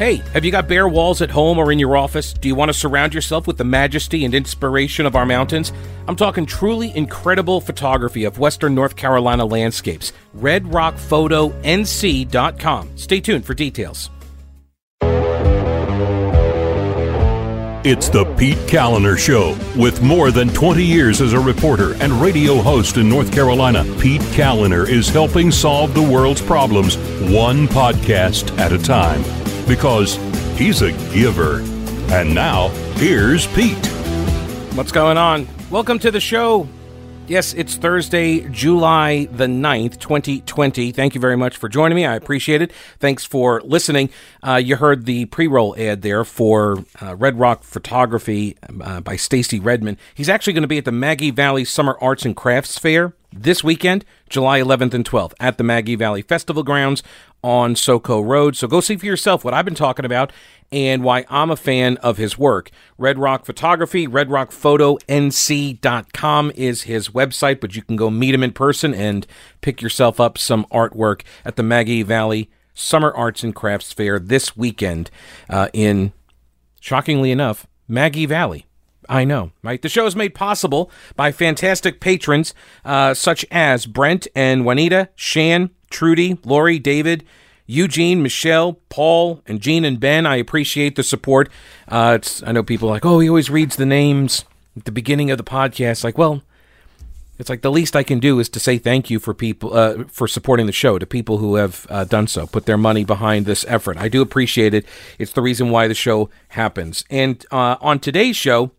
Hey, have you got bare walls at home or in your office? Do you want to surround yourself with the majesty and inspiration of our mountains? I'm talking truly incredible photography of Western North Carolina landscapes. RedRockPhotoNC.com. Stay tuned for details. It's the Pete Kaliner Show. With more than 20 years as a reporter and radio host in North Carolina, Pete Kaliner is helping solve the world's problems one podcast at a time because he's a giver. And now, here's Pete. What's going on? Welcome to the show. Yes, it's Thursday, July the 9th, 2020. Thank you very much for joining me. I appreciate it. Thanks for listening. Uh, you heard the pre roll ad there for uh, Red Rock Photography uh, by Stacy Redmond. He's actually going to be at the Maggie Valley Summer Arts and Crafts Fair this weekend, July 11th and 12th, at the Maggie Valley Festival Grounds on Soco Road. So go see for yourself what I've been talking about and why I'm a fan of his work. Red Rock Photography, redrockphotonc.com is his website, but you can go meet him in person and pick yourself up some artwork at the Maggie Valley Summer Arts and Crafts Fair this weekend uh, in, shockingly enough, Maggie Valley. I know, right? The show is made possible by fantastic patrons uh, such as Brent and Juanita, Shan, Trudy, Lori, David, Eugene, Michelle, Paul, and Jean and Ben. I appreciate the support. Uh, I know people like, oh, he always reads the names at the beginning of the podcast. Like, well, it's like the least I can do is to say thank you for people uh, for supporting the show to people who have uh, done so, put their money behind this effort. I do appreciate it. It's the reason why the show happens. And uh, on today's show,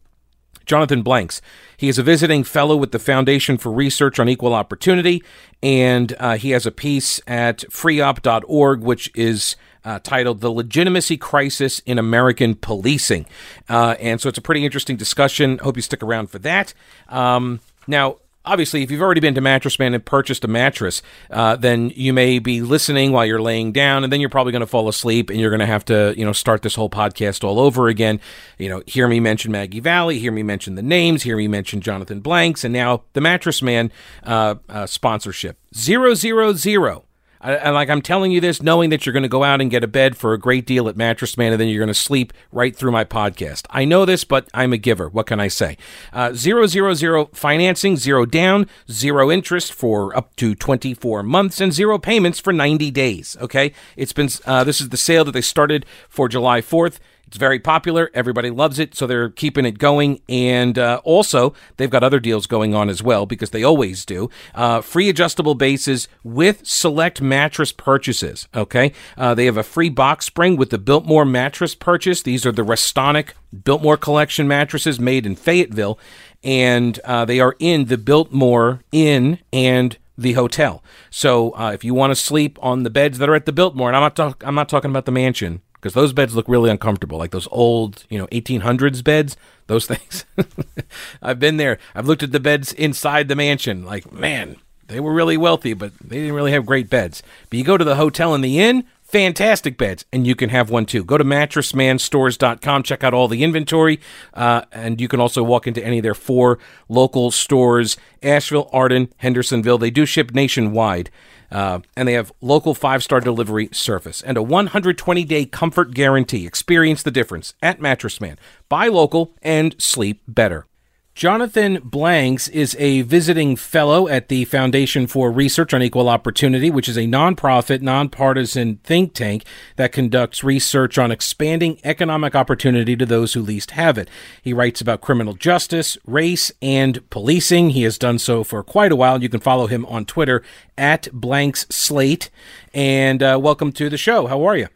Jonathan Blanks. He is a visiting fellow with the Foundation for Research on Equal Opportunity, and uh, he has a piece at freopp.org, which is uh, titled The Legitimacy Crisis in American Policing. Uh, and so it's a pretty interesting discussion. Hope you stick around for that. Um, now, obviously, if you've already been to Mattress Man and purchased a mattress, uh, then you may be listening while you're laying down, and then you're probably going to fall asleep, and you're going to have to, you know, start this whole podcast all over again. You know, hear me mention Maggie Valley, hear me mention the names, hear me mention Jonathan Blanks, and now the Mattress Man uh, uh, sponsorship zero zero zero. Like I'm telling you this, knowing that you're going to go out and get a bed for a great deal at Mattress Man, and then you're going to sleep right through my podcast. I know this, but I'm a giver. What can I say? Uh, zero zero zero financing, zero down, zero interest for up to 24 months, and zero payments for 90 days. Okay, it's been uh, this is the sale that they started for July 4th. It's very popular. Everybody loves it, so they're keeping it going. And uh, also, they've got other deals going on as well because they always do. Uh, free adjustable bases with select mattress purchases. Okay, uh, they have a free box spring with the Biltmore mattress purchase. These are the Restonic Biltmore collection mattresses made in Fayetteville, and uh, they are in the Biltmore Inn and the hotel. So uh, if you want to sleep on the beds that are at the Biltmore, and I'm not talk- I'm not talking about the mansion because those beds look really uncomfortable, like those old, you know, 1800s beds. Those things. I've been there. I've looked at the beds inside the mansion. Like, man, they were really wealthy, but they didn't really have great beds. But you go to the hotel and the inn, fantastic beds, and you can have one too. Go to mattressmanstores.com, check out all the inventory, uh, and you can also walk into any of their four local stores Asheville, Arden, Hendersonville. They do ship nationwide. Uh, and they have local five star delivery service and a 120 day comfort guarantee. Experience the difference at Mattress Man. Buy local and sleep better. Jonathan Blanks is a visiting fellow at the Foundation for Research on Equal Opportunity, which is a nonprofit, nonpartisan think tank that conducts research on expanding economic opportunity to those who least have it. He writes about criminal justice, race, and policing. He has done so for quite a while. You can follow him on Twitter at Blanks Slate. And uh, welcome to the show. How are you?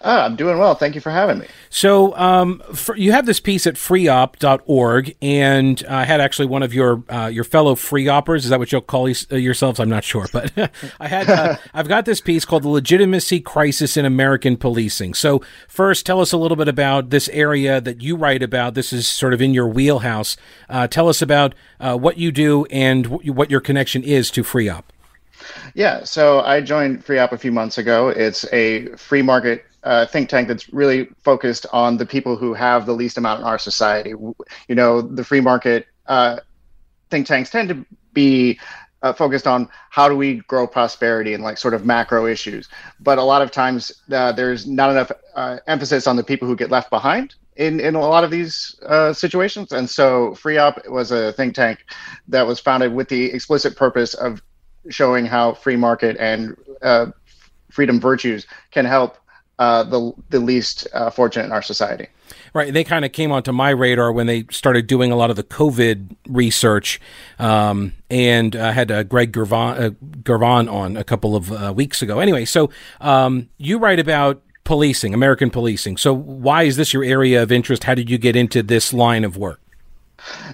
Ah, I'm doing well. Thank you for having me. So, um, for, you have this piece at freopp.org, and I had actually one of your uh, your fellow freeoppers. Is that what you'll call uh, yourselves? I'm not sure, but I had uh, I've got this piece called "The Legitimacy Crisis in American Policing." So, first, tell us a little bit about this area that you write about. This is sort of in your wheelhouse. Uh, tell us about uh, what you do and w- what your connection is to FreeOp. Yeah, so I joined FreeOp a few months ago. It's a free market uh, think tank that's really focused on the people who have the least amount in our society. You know, the free market uh, think tanks tend to be uh, focused on how do we grow prosperity and like sort of macro issues. But a lot of times uh, there's not enough uh, emphasis on the people who get left behind in, in a lot of these uh, situations. And so FreeOp was a think tank that was founded with the explicit purpose of showing how free market and uh, freedom virtues can help uh, the the least uh, fortunate in our society. Right. They kind of came onto my radar when they started doing a lot of the COVID research, um, and I had uh, Greg Garvan, uh, on a couple of uh, weeks ago. Anyway, so um, you write about policing, American policing. So why is this your area of interest? How did you get into this line of work?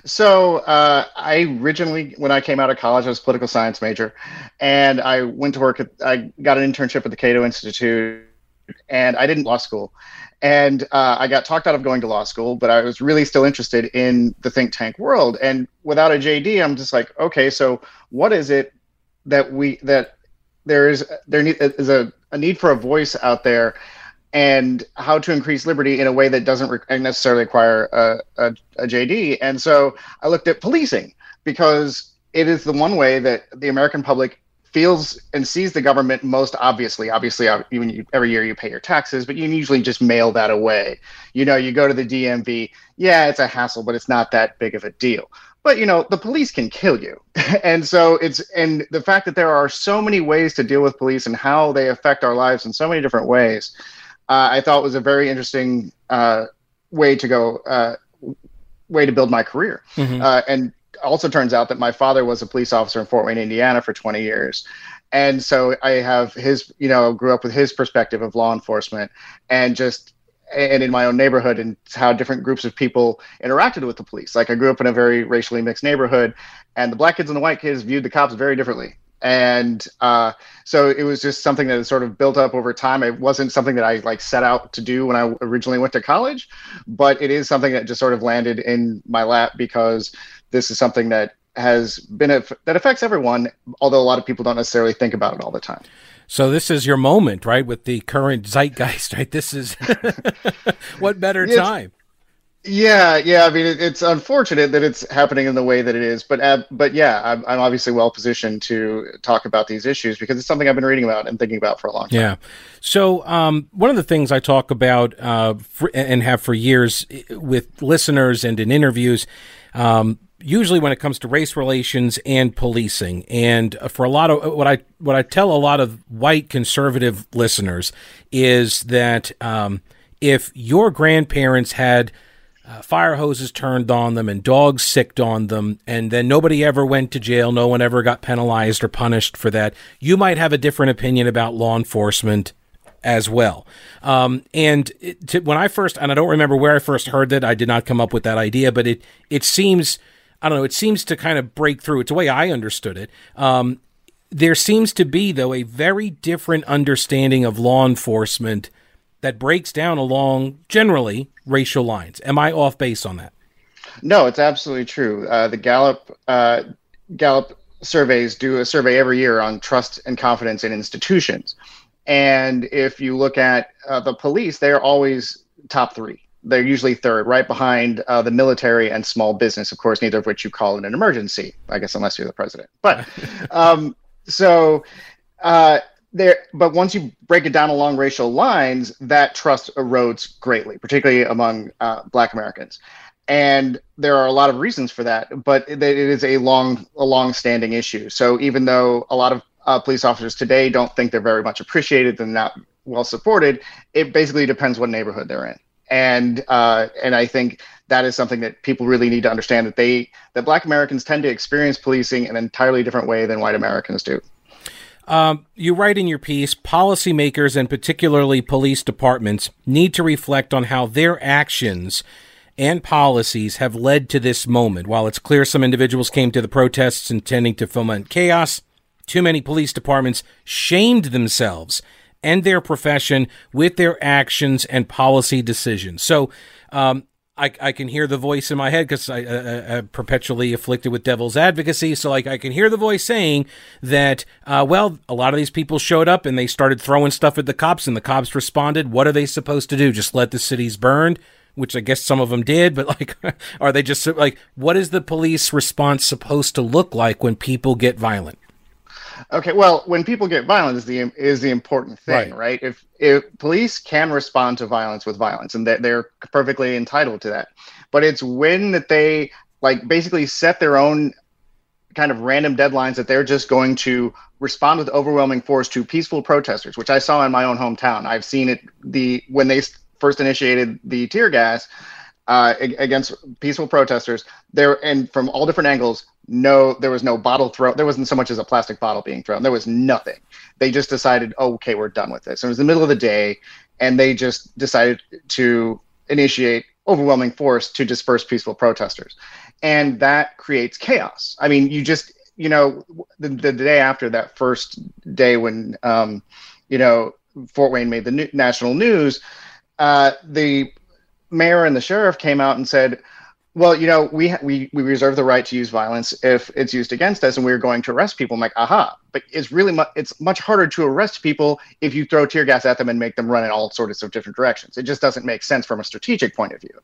So uh, I originally, when I came out of college, I was a political science major, and I went to work. At, I got an internship at the Cato Institute, and I didn't law school, and uh, I got talked out of going to law school. But I was really still interested in the think tank world, and without a JD, I'm just like, okay, so what is it that we that there is there is a, a need for a voice out there and how to increase liberty in a way that doesn't re- necessarily require a, a, a, JD. And so I looked at policing because it is the one way that the American public feels and sees the government most obviously. Obviously, uh, even you, every year you pay your taxes, but you usually just mail that away. You know, you go to the DMV. Yeah, it's a hassle, but it's not that big of a deal. But you know, the police can kill you, and so it's and the fact that there are so many ways to deal with police and how they affect our lives in so many different ways uh, I thought was a very interesting uh, way to go, uh, way to build my career. Mm-hmm. Uh, and also turns out that my father was a police officer in Fort Wayne, Indiana for 20 years. And so I have his, you know, grew up with his perspective of law enforcement and just, and in my own neighborhood and how different groups of people interacted with the police. Like I grew up in a very racially mixed neighborhood and the black kids and the white kids viewed the cops very differently and uh, so it was just something that sort of built up over time. It wasn't something that I like set out to do when I originally went to college, but it is something that just sort of landed in my lap because this is something that has been a, that affects everyone, although a lot of people don't necessarily think about it all the time. So this is your moment, right? With the current zeitgeist, right? This is what better time? Yeah, yeah. I mean, it, it's unfortunate that it's happening in the way that it is, but uh, but yeah, I'm, I'm obviously well positioned to talk about these issues because it's something I've been reading about and thinking about for a long time. Yeah. So um, one of the things I talk about uh, for, and have for years with listeners and in interviews. Um, usually when it comes to race relations and policing and for a lot of what i what i tell a lot of white conservative listeners is that um, if your grandparents had uh, fire hoses turned on them and dogs sicked on them, and then nobody ever went to jail. No one ever got penalized or punished for that. You might have a different opinion about law enforcement as well. Um, and it, to, when I first, and I don't remember where I first heard that, I did not come up with that idea, but it it seems, I don't know, it seems to kind of break through. It's the way I understood it. Um, there seems to be, though, a very different understanding of law enforcement that breaks down along generally racial lines. Am I off base on that? No, it's absolutely true. Uh, the Gallup uh, Gallup surveys do a survey every year on trust and confidence in institutions, and if you look at uh, the police, they are always top three. They're usually third, right behind uh, the military and small business. Of course, neither of which you call in an emergency, I guess, unless you're the president. But um, so uh, there but once you break it down along racial lines that trust erodes greatly particularly among uh, black americans and there are a lot of reasons for that but it, it is a long a long standing issue so even though a lot of uh, police officers today don't think they're very much appreciated and not well supported it basically depends what neighborhood they're in and uh, and i think that is something that people really need to understand that they that black americans tend to experience policing in an entirely different way than white americans do um, you write in your piece policymakers and particularly police departments need to reflect on how their actions and policies have led to this moment. While it's clear some individuals came to the protests intending to foment chaos, too many police departments shamed themselves and their profession with their actions and policy decisions. So, um, I, I can hear the voice in my head because I, I, am perpetually afflicted with devil's advocacy. So, like, I can hear the voice saying that, uh, well, a lot of these people showed up and they started throwing stuff at the cops, and the cops responded. What are they supposed to do? Just let the cities burn? which I guess some of them did, but like, are they just like, what is the police response supposed to look like when people get violent? Okay, well, when people get violent is the is the important thing, right? right? If if police can respond to violence with violence, and that they're perfectly entitled to that, but it's when that they like basically set their own kind of random deadlines that they're just going to respond with overwhelming force to peaceful protesters, which I saw in my own hometown. I've seen it the when they first initiated the tear gas uh, against peaceful protesters there and from all different angles no there was no bottle throw there wasn't so much as a plastic bottle being thrown. There was nothing. They just decided oh, okay we're done with this. It was the middle of the day and they just decided to initiate overwhelming force to disperse peaceful protesters. And that creates chaos. I mean you just you know the, the day after that first day when um, you know fort wayne made the new, national news uh, the mayor and the sheriff came out and said, well, you know, we we we reserve the right to use violence if it's used against us, and we're going to arrest people. I'm like, aha! But it's really mu- it's much harder to arrest people if you throw tear gas at them and make them run in all sorts of different directions. It just doesn't make sense from a strategic point of view.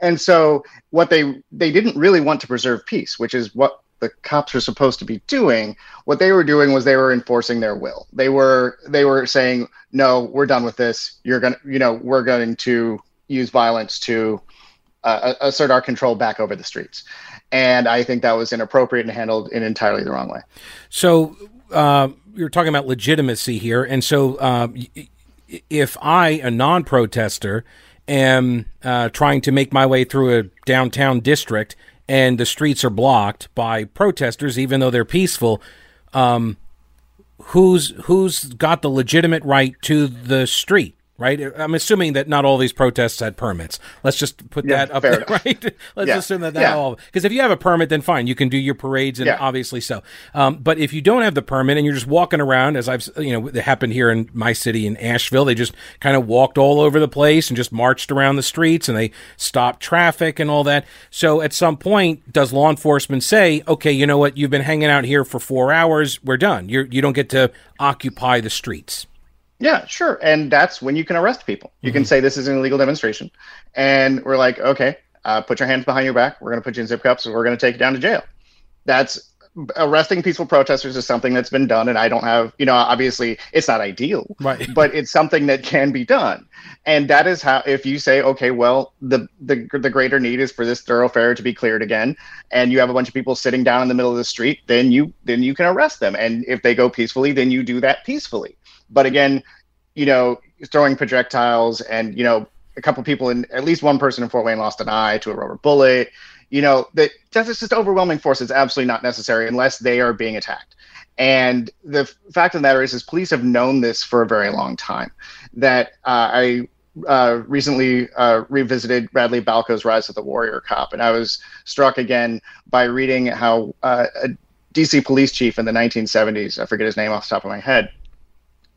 And so, what they they didn't really want to preserve peace, which is what the cops were supposed to be doing. What they were doing was they were enforcing their will. They were they were saying, no, we're done with this. You're gonna, you know, we're going to use violence to uh, assert our control back over the streets. And I think that was inappropriate and handled in entirely the wrong way. So uh, you're talking about legitimacy here, and so uh, if I, a non-protester, am uh, trying to make my way through a downtown district and the streets are blocked by protesters, even though they're peaceful, um, who's who's got the legitimate right to the street? Right? I'm assuming that not all these protests had permits. Let's just put yeah, that up there, enough. right? Let's yeah. assume that that yeah. all because if you have a permit, then fine, you can do your parades, and obviously so. Um, but if you don't have the permit and you're just walking around, as I've you know, it happened here in my city in Asheville, they just kind of walked all over the place and just marched around the streets and they stopped traffic and all that. So at some point, does law enforcement say, okay, you know what, you've been hanging out here for four hours, we're done. You're you don't get to occupy the streets. Yeah, sure. And that's when you can arrest people. You mm-hmm. can say this is an illegal demonstration. And we're like, okay, uh, put your hands behind your back. We're going to put you in zip cups and we're going to take you down to jail. That's arresting peaceful protesters is something that's been done. And I don't have, you know, obviously it's not ideal, right. but it's something that can be done. And that is how, if you say, okay, well, the, the, the greater need is for this thoroughfare to be cleared again. And you have a bunch of people sitting down in the middle of the street, then you, then you can arrest them. And if they go peacefully, then you do that peacefully but again, you know, throwing projectiles and, you know, a couple people in at least one person in Fort Wayne lost an eye to a rubber bullet. You know, that that's just overwhelming force is absolutely not necessary unless they are being attacked. And the fact of the matter is, is police have known this for a very long time. That uh, I uh, recently uh, revisited Bradley Balko's Rise of the Warrior Cop, and I was struck again by reading how uh, a DC police chief in the 1970s, I forget his name off the top of my head,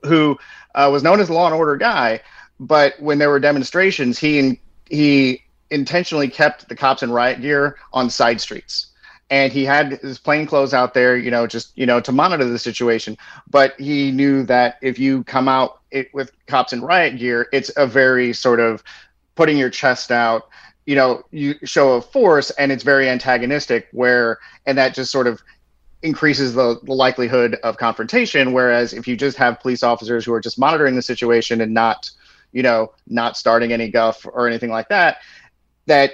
who uh, was known as the law and order guy, but when there were demonstrations, he he intentionally kept the cops in riot gear on side streets. And he had his plain clothes out there, you know, just you know, to monitor the situation. But he knew that if you come out it, with cops in riot gear, it's a very sort of putting your chest out, you know, you show of force, and it's very antagonistic. Where and that just sort of increases the, the, likelihood of confrontation. Whereas if you just have police officers who are just monitoring the situation and not, you know, not starting any guff or anything like that, that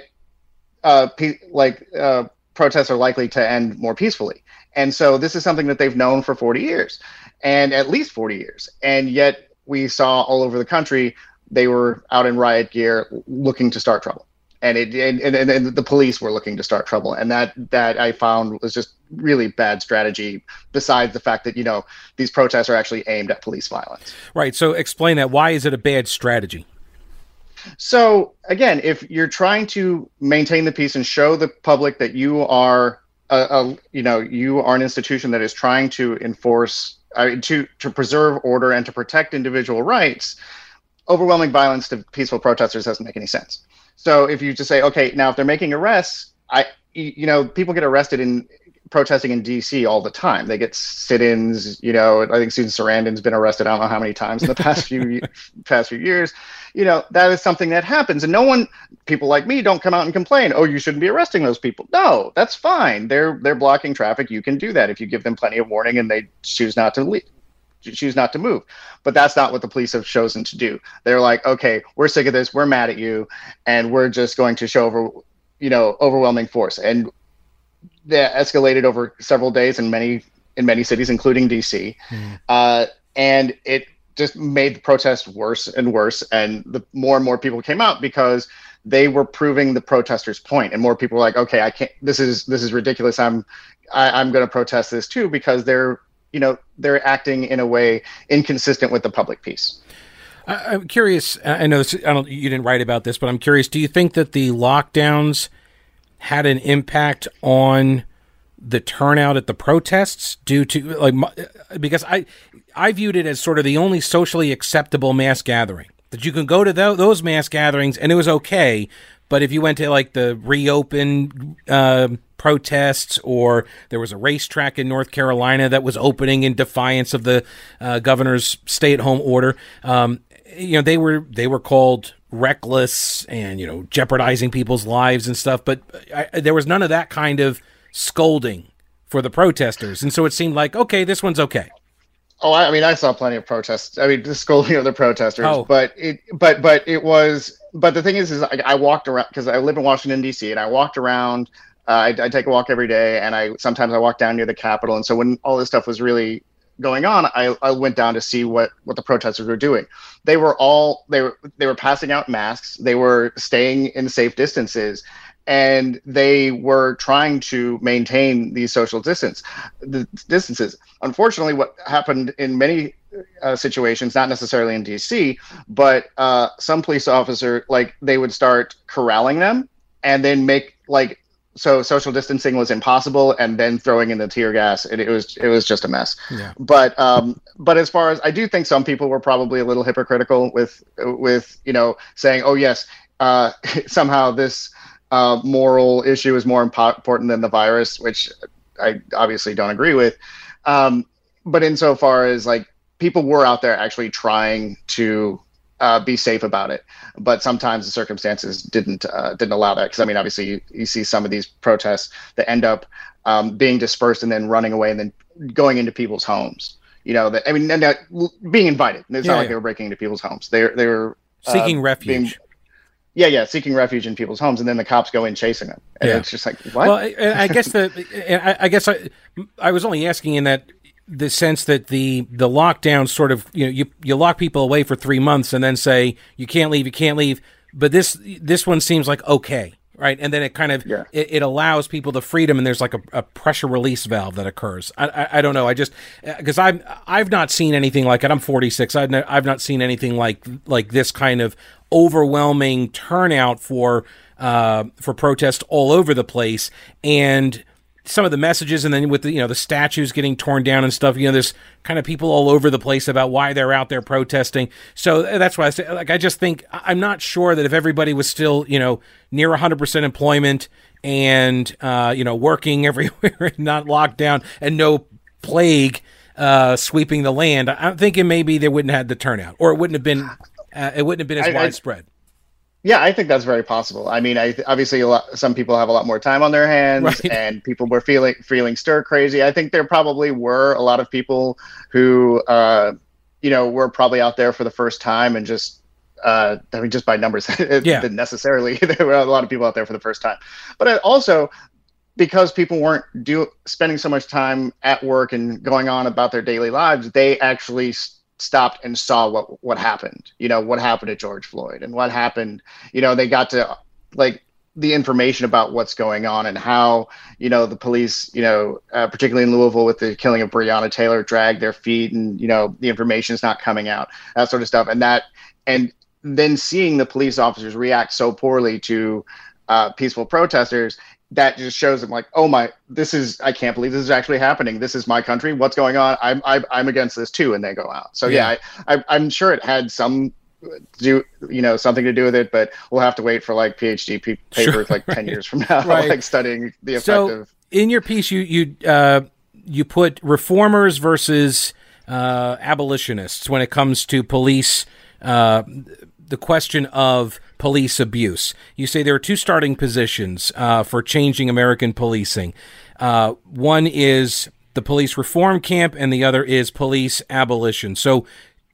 uh, pe- like uh, protests are likely to end more peacefully. And so this is something that they've known for 40 years, and at least 40 years. And yet we saw all over the country they were out in riot gear looking to start trouble and it and, and, and the police were looking to start trouble. And that that i found was just really bad strategy besides the fact that you know these protests are actually aimed at police violence. Right. So explain that. Why is it a bad strategy? So again if you're trying to maintain the peace and show the public that you are a, a you know you are an institution that is trying to enforce uh, to to preserve order and to protect individual rights overwhelming violence to peaceful protesters doesn't make any sense so if you just say, okay, now if they're making arrests, I, you know, people get arrested in protesting in DC all the time. They get sit-ins. You know, I think Susan Sarandon's been arrested. I don't know how many times in the past few past few years. You know, that is something that happens, and no one, people like me, don't come out and complain. Oh, you shouldn't be arresting those people. No, that's fine. They're they're blocking traffic. You can do that if you give them plenty of warning and they choose not to leave choose not to move. But that's not what the police have chosen to do. They're like, okay, we're sick of this. We're mad at you, and we're just going to show over, you know, overwhelming force. And that escalated over several days in many in many cities, including DC. Mm. Uh, and it just made the protest worse and worse. And the more and more people came out because they were proving the protesters' point, and more people were like, "Okay, I can't. This is this is ridiculous. I'm I, am i am going to protest this too because they're you know they're acting in a way inconsistent with the public peace. I'm curious. I know this, I don't, you didn't write about this, but I'm curious. Do you think that the lockdowns had an impact on the turnout at the protests due to like because I I viewed it as sort of the only socially acceptable mass gathering that you can go to th- those mass gatherings and it was okay, but if you went to like the reopen uh, protests, or there was a racetrack in North Carolina that was opening in defiance of the uh, governor's stay-at-home order, um, you know they were they were called reckless and you know jeopardizing people's lives and stuff. But I, there was none of that kind of scolding for the protesters, and so it seemed like okay, this one's okay. Oh, I mean, I saw plenty of protests. I mean, the scolding of the protesters, oh. but it, but, but it was, but the thing is, is I, I walked around because I live in Washington D.C. and I walked around. Uh, I, I, take a walk every day, and I sometimes I walk down near the Capitol. And so when all this stuff was really going on, I, I went down to see what what the protesters were doing. They were all they were they were passing out masks. They were staying in safe distances, and they were trying to maintain these social distance the distances. Unfortunately, what happened in many uh, situations, not necessarily in DC, but uh, some police officer like they would start corralling them and then make like so social distancing was impossible and then throwing in the tear gas it, it was it was just a mess yeah. but um but as far as i do think some people were probably a little hypocritical with with you know saying oh yes uh somehow this uh, moral issue is more important than the virus, which I obviously don't agree with. Um, but insofar as like people were out there actually trying to uh, be safe about it, but sometimes the circumstances didn't uh, didn't allow that. Because I mean, obviously, you, you, see some of these protests that end up um, being dispersed and then running away and then going into people's homes. You know, that I mean, and that, being invited. It's yeah, not like yeah. they were breaking into people's homes. They they were uh, seeking refuge. Being, yeah, yeah, seeking refuge in people's homes, and then the cops go in chasing them, and yeah. it's just like what? Well, I, I guess the, I, I guess I, I was only asking in that the sense that the the lockdown sort of you know you you lock people away for three months and then say you can't leave, you can't leave, but this this one seems like okay, right? And then it kind of yeah. it, it, allows people the freedom, and there's like a, a pressure release valve that occurs. I, I, I don't know. I just because i'm I've not seen anything like it. I'm 46. I've I've not seen anything like like this kind of overwhelming turnout for uh, for protest all over the place, and some of the messages, and then with the you know the statues getting torn down and stuff. You know, there's kind of people all over the place about why they're out there protesting. So that's why I say, like, I just think I'm not sure that if everybody was still you know near 100 percent employment and uh, you know working everywhere, and not locked down, and no plague uh, sweeping the land, I'm thinking maybe they wouldn't have had the turnout, or it wouldn't have been uh, it wouldn't have been as I, widespread. I, yeah, I think that's very possible. I mean, I obviously a lot, some people have a lot more time on their hands, right. and people were feeling feeling stir crazy. I think there probably were a lot of people who, uh, you know, were probably out there for the first time and just uh, I mean, just by numbers, it yeah. didn't necessarily. there were a lot of people out there for the first time, but also because people weren't do spending so much time at work and going on about their daily lives, they actually stopped and saw what what happened. You know what happened to George Floyd and what happened. You know they got to like the information about what's going on and how you know the police you know uh, particularly in louisville with the killing of breonna taylor dragged their feet and you know the information is not coming out that sort of stuff and that and then seeing the police officers react so poorly to uh, peaceful protesters that just shows them like, oh my, this is I can't believe this is actually happening. This is my country. What's going on? I'm I'm, I'm against this too, and they go out. So yeah, yeah I, am sure it had some do you know something to do with it, but we'll have to wait for like PhD papers sure, like ten years from now, right. like studying the effect so, of in your piece, you you uh, you put reformers versus uh, abolitionists when it comes to police. Uh, the question of police abuse. You say there are two starting positions uh, for changing American policing. Uh, one is the police reform camp, and the other is police abolition. So,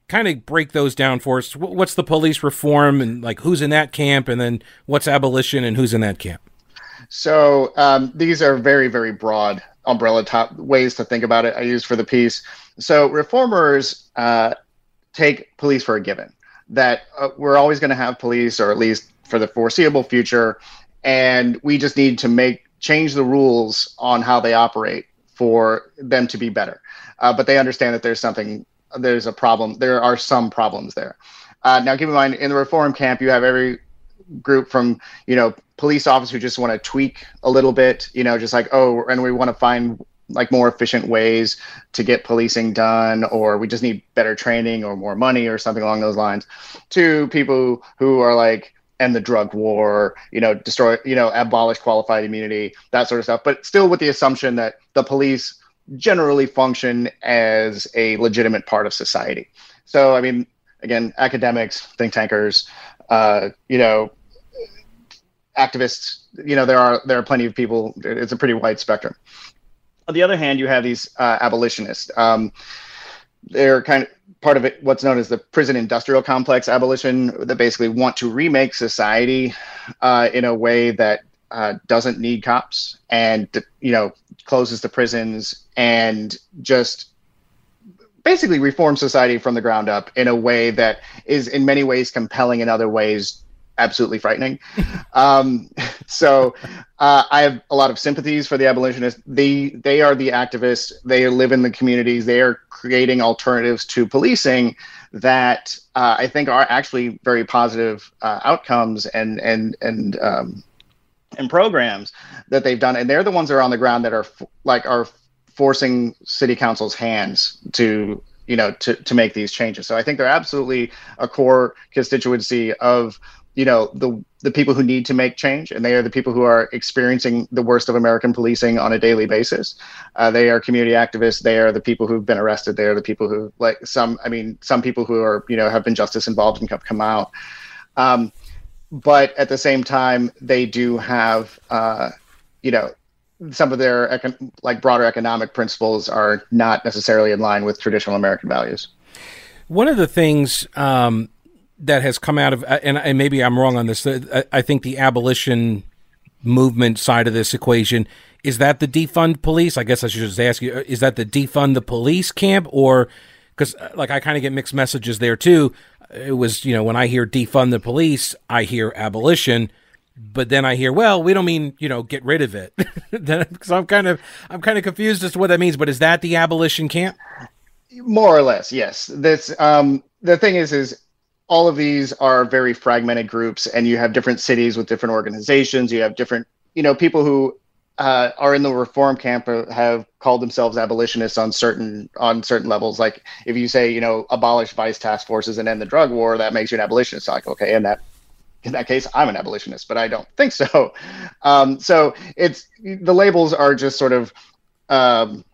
kind of break those down for us. What's the police reform, and like who's in that camp, and then what's abolition, and who's in that camp? So um, these are very, very broad umbrella top ways to think about it. I use for the piece. So reformers uh, take police for a given that uh, we're always going to have police, or at least for the foreseeable future, and we just need to make change the rules on how they operate for them to be better. Uh, but they understand that there's something, there's a problem. There are some problems there. Uh, now, keep in mind, in the reform camp, you have every group from you know police officers who just want to tweak a little bit, you know, just like oh, and we want to find like more efficient ways to get policing done or we just need better training or more money or something along those lines to people who are like end the drug war you know destroy you know abolish qualified immunity that sort of stuff. But still with the assumption that the police generally function as a legitimate part of society. So i mean again academics think tankers uh, you know activists you know there are there are plenty of people. It's a pretty wide spectrum on the other hand, you have these uh, abolitionists. Um, they're kind of part of it, what's known as the prison industrial complex abolition, that basically want to remake society uh, in a way that uh, doesn't need cops and you know closes the prisons and just basically reform society from the ground up in a way that is in many ways compelling in other ways absolutely frightening. um, so uh, I have a lot of sympathies for the abolitionists. They they are the activists. They live in the communities. They are creating alternatives to policing that uh, I think are actually very positive uh, outcomes and and and um, and programs that they've done. And they're the ones that are on the ground that are f- like are forcing city council's hands to you know to to make these changes. So I think they're absolutely a core constituency of you know the the people who need to make change and they are the people who are experiencing the worst of american policing on a daily basis. Uh, they are community activists. They are the people who've been arrested. They are the people who like some i mean some people who are you know have been justice involved and have come out. Um, but at the same time they do have uh, you know some of their econ- like broader economic principles are not necessarily in line with traditional american values. One of the things um, that has come out of, uh, and, and maybe I'm wrong on this. Uh, I think the abolition movement side of this equation is that the defund police. I guess I should just ask you: uh, Is that the defund the police camp, or because like I kind of get mixed messages there too. It was you know when I hear defund the police, I hear abolition but then I hear, well, we don't mean you know get rid of it. Then so I'm kind of I'm kind of confused as to what that means. But is that the abolition camp? More or less, yes. That's um, the thing is is all of these are very fragmented groups and you have different cities with different organizations. You have different you know people who uh, are in the reform camp have called themselves abolitionists on certain on certain levels. Like if you say you know abolish vice task forces and end the drug war that makes you an abolitionist. Like okay and that in that case i'm an abolitionist but i don't think so. Um, so it's the labels are just sort of um,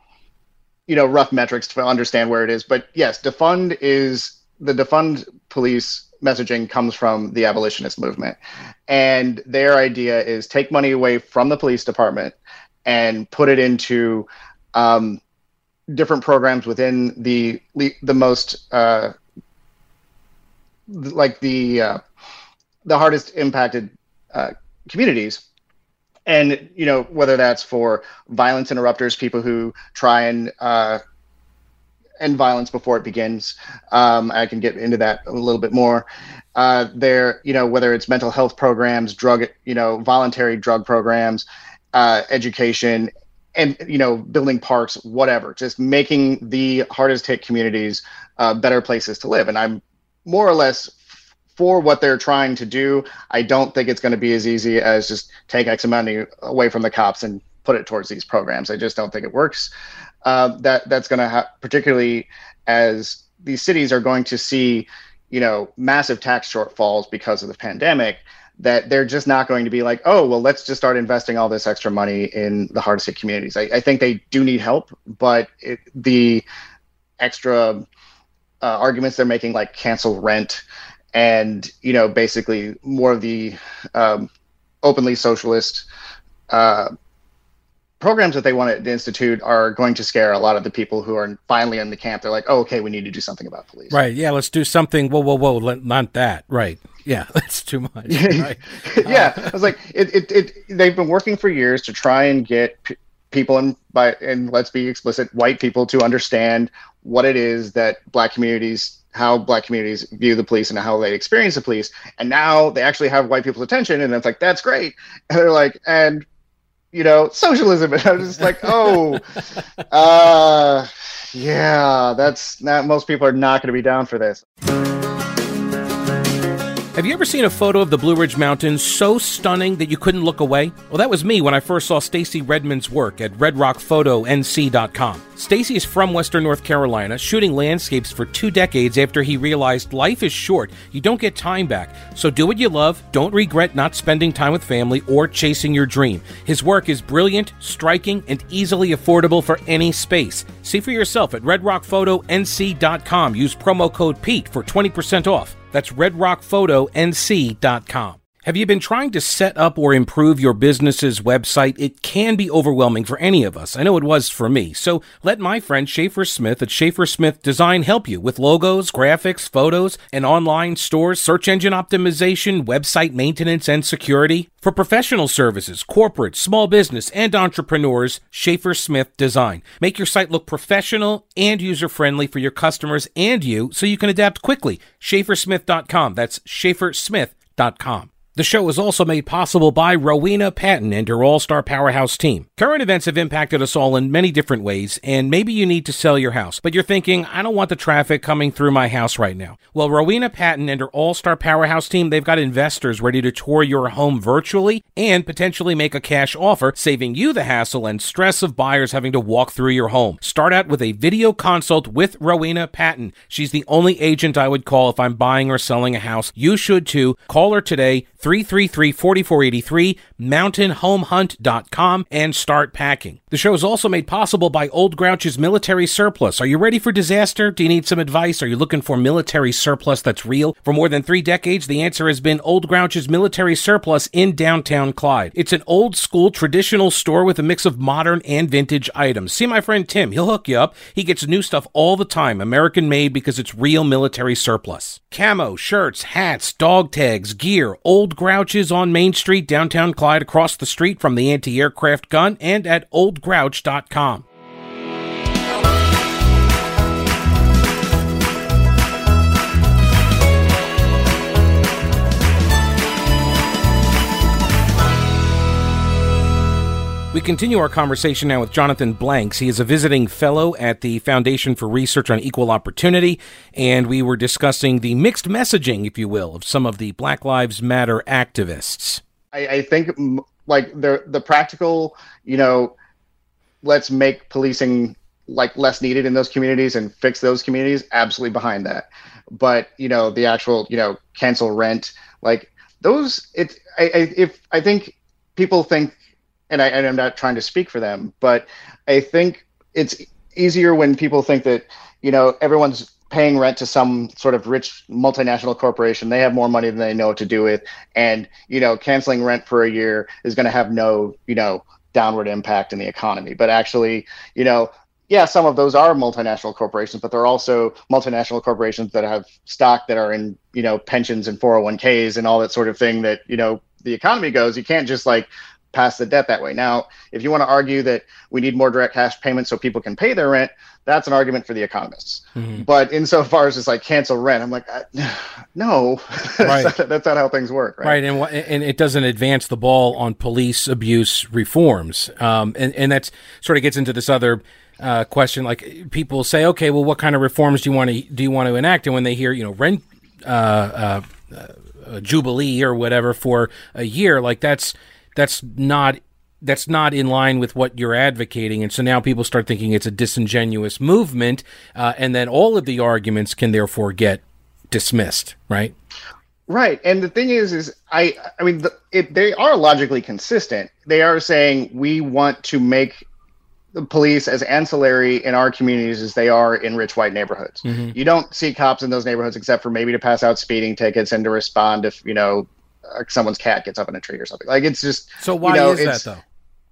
you know rough metrics to understand where it is. But yes defund is the defund police messaging comes from the abolitionist movement. And their idea is take money away from the police department and put it into um, different programs within the the most uh, like the uh, the hardest impacted uh, communities and you know whether that's for violence interrupters people who try and and violence before it begins. Um, I can get into that a little bit more. Uh, there, you know, whether it's mental health programs, drug, you know, voluntary drug programs, uh, education, and you know, building parks, whatever. Just making the hardest hit communities uh, better places to live. And I'm more or less for what they're trying to do. I don't think it's going to be as easy as just take X amount away from the cops and put it towards these programs. I just don't think it works uh, that that's going to have, particularly as these cities are going to see, you know, massive tax shortfalls because of the pandemic. that they're just not going to be like, oh, well, let's just start investing all this extra money in the hardest hit communities. I, I think they do need help, but it, the extra uh, arguments they're making, like cancel rent, and you know, basically more of the um, openly socialist uh, programs that they want to institute are going to scare a lot of the people who are finally in the camp. They're like, oh, okay, we need to do something about police. Right. Yeah. Let's do something. Whoa, whoa, whoa. Not that. Right. Yeah. That's too much. Right. yeah. Uh, I was like, it, it, it, they've been working for years to try and get p- people and by, and let's be explicit, white people to understand what it is that black communities how black communities view the police and how they experience the police. And now they actually have white people's attention, and it's like that's great. And they're like, and you know, socialism. And I was just like, oh, uh, yeah, that's not, most people are not going to be down for this. Have you ever seen a photo of the Blue Ridge Mountains so stunning that you couldn't look away? Well, that was me when I first saw Stacy Redmond's work at redrockphotonc.com. Stacy is from Western North Carolina, shooting landscapes for two decades after he realized life is short. You don't get time back. So do what you love. Don't regret not spending time with family or chasing your dream. His work is brilliant, striking, and easily affordable for any space. See for yourself at redrockphotonc.com. Use promo code PETE for 20% off. That's redrockphotonc.com. Have you been trying to set up or improve your business's website? It can be overwhelming for any of us. I know it was for me. So let my friend Schaefer Smith at Schaefer Smith Design help you with logos, graphics, photos, and online stores, search engine optimization, website maintenance, and security. For professional services, corporate, small business, and entrepreneurs, Schaefer Smith Design. Make your site look professional and user friendly for your customers and you so you can adapt quickly. SchaeferSmith.com. That's SchaeferSmith.com. The show is also made possible by Rowena Patton and her All Star Powerhouse team. Current events have impacted us all in many different ways, and maybe you need to sell your house, but you're thinking, I don't want the traffic coming through my house right now. Well, Rowena Patton and her All Star Powerhouse team, they've got investors ready to tour your home virtually and potentially make a cash offer, saving you the hassle and stress of buyers having to walk through your home. Start out with a video consult with Rowena Patton. She's the only agent I would call if I'm buying or selling a house. You should too. Call her today. 333 4483, mountainhomehunt.com, and start packing. The show is also made possible by Old Grouch's Military Surplus. Are you ready for disaster? Do you need some advice? Are you looking for military surplus that's real? For more than three decades, the answer has been Old Grouch's Military Surplus in downtown Clyde. It's an old school traditional store with a mix of modern and vintage items. See my friend Tim, he'll hook you up. He gets new stuff all the time, American made because it's real military surplus. Camo, shirts, hats, dog tags, gear, old Old Grouch's on Main Street, downtown Clyde, across the street from the anti aircraft gun, and at oldgrouch.com. We continue our conversation now with Jonathan Blanks. He is a visiting fellow at the Foundation for Research on Equal Opportunity, and we were discussing the mixed messaging, if you will, of some of the Black Lives Matter activists. I, I think, like the the practical, you know, let's make policing like less needed in those communities and fix those communities. Absolutely behind that, but you know, the actual, you know, cancel rent, like those. It, I, I if I think people think and, I, and I'm not trying to speak for them, but I think it's easier when people think that you know everyone's paying rent to some sort of rich multinational corporation. They have more money than they know what to do with, and you know canceling rent for a year is going to have no you know downward impact in the economy. But actually, you know. Yeah, some of those are multinational corporations, but they're also multinational corporations that have stock that are in, you know, pensions and 401ks and all that sort of thing that, you know, the economy goes. You can't just like pass the debt that way. Now, if you want to argue that we need more direct cash payments so people can pay their rent, that's an argument for the economists. Mm-hmm. But insofar as it's like cancel rent, I'm like, no, right. that's, not, that's, not, how things work. Right. right. And, and it doesn't advance the ball on police abuse reforms. Um, and, and that's sort of gets into this other uh, question. Like people say, okay, well, what kind of reforms do you want to, do you want to enact? And when they hear, you know, rent, uh, uh, uh jubilee or whatever for a year, like that's, that's not that's not in line with what you're advocating, and so now people start thinking it's a disingenuous movement, uh, and then all of the arguments can therefore get dismissed, right? Right, and the thing is, is I, I mean, the, it, they are logically consistent. They are saying we want to make the police as ancillary in our communities as they are in rich white neighborhoods. Mm-hmm. You don't see cops in those neighborhoods except for maybe to pass out speeding tickets and to respond if you know uh, someone's cat gets up in a tree or something. Like it's just so. Why you know, is that though?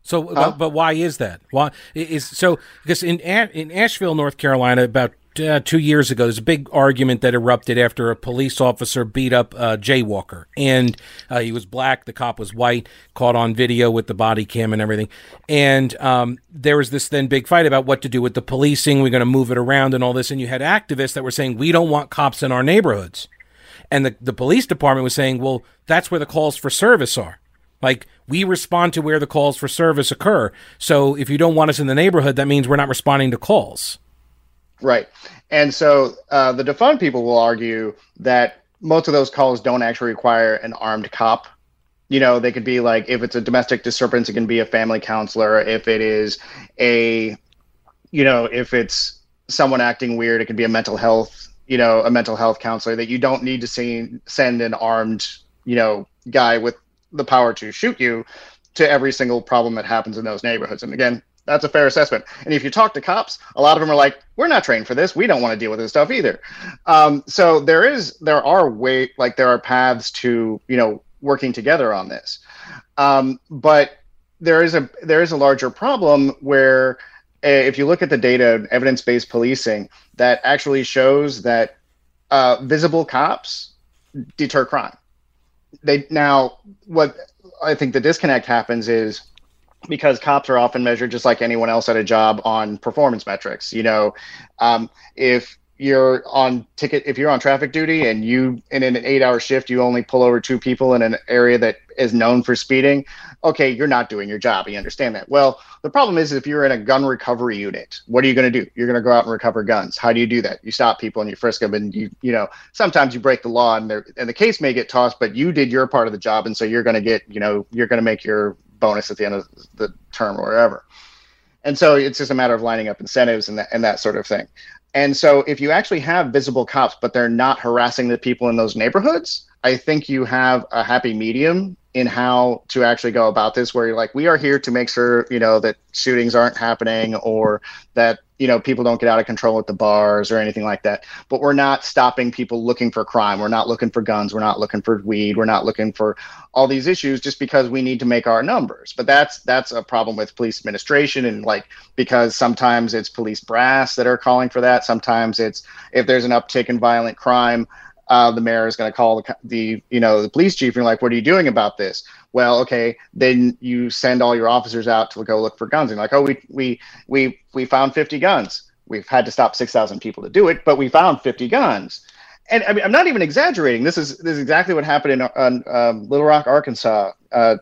So, huh? but why is that? Why is so? Because in in Asheville, North Carolina, about uh, two years ago, there's a big argument that erupted after a police officer beat up a jaywalker, and uh, he was black, the cop was white, caught on video with the body cam and everything, and um, there was this then big fight about what to do with the policing. We're going to move it around and all this, and you had activists that were saying we don't want cops in our neighborhoods, and the the police department was saying, well, that's where the calls for service are. Like we respond to where the calls for service occur. So if you don't want us in the neighborhood, that means we're not responding to calls. Right. And so uh, the defund people will argue that most of those calls don't actually require an armed cop. You know, they could be like, if it's a domestic disturbance, it can be a family counselor. If it is a, you know, if it's someone acting weird, it could be a mental health, you know, a mental health counselor that you don't need to see, send an armed, you know, guy with the power to shoot you to every single problem that happens in those neighborhoods. And again, that's a fair assessment. And if you talk to cops, a lot of them are like, "We're not trained for this. We don't want to deal with this stuff either." Um, so there is, there are way, like there are paths to, you know, working together on this. Um, but there is a there is a larger problem where if you look at the data, evidence-based policing, that actually shows that uh, visible cops deter crime. They now what I think the disconnect happens is because cops are often measured just like anyone else at a job on performance metrics. You know, um, if you're on ticket, if you're on traffic duty and you in an eight hour shift, you only pull over two people in an area that is known for speeding. Okay, you're not doing your job. You understand that. Well, the problem is if you're in a gun recovery unit, what are you going to do? You're going to go out and recover guns. How do you do that? You stop people and you frisk them, and you you know sometimes you break the law and and the case may get tossed, but you did your part of the job, and so you're going to get you know you're going to make your bonus at the end of the term or whatever. And so it's just a matter of lining up incentives and that, and that sort of thing. And so if you actually have visible cops, but they're not harassing the people in those neighborhoods, I think you have a happy medium in how to actually go about this where you're like we are here to make sure you know that shootings aren't happening or that you know people don't get out of control at the bars or anything like that. But we're not stopping people looking for crime. We're not looking for guns. We're not looking for weed. We're not looking for all these issues just because we need to make our numbers. But that's that's a problem with police administration and like because sometimes it's police brass that are calling for that. Sometimes it's if there's an uptick in violent crime uh, the mayor is going to call the, the you know the police chief and like what are you doing about this well okay then you send all your officers out to go look for guns and like oh we we we we found 50 guns we've had to stop 6000 people to do it but we found 50 guns and I mean, I'm not even exaggerating. This is this is exactly what happened in um, Little Rock, Arkansas, uh,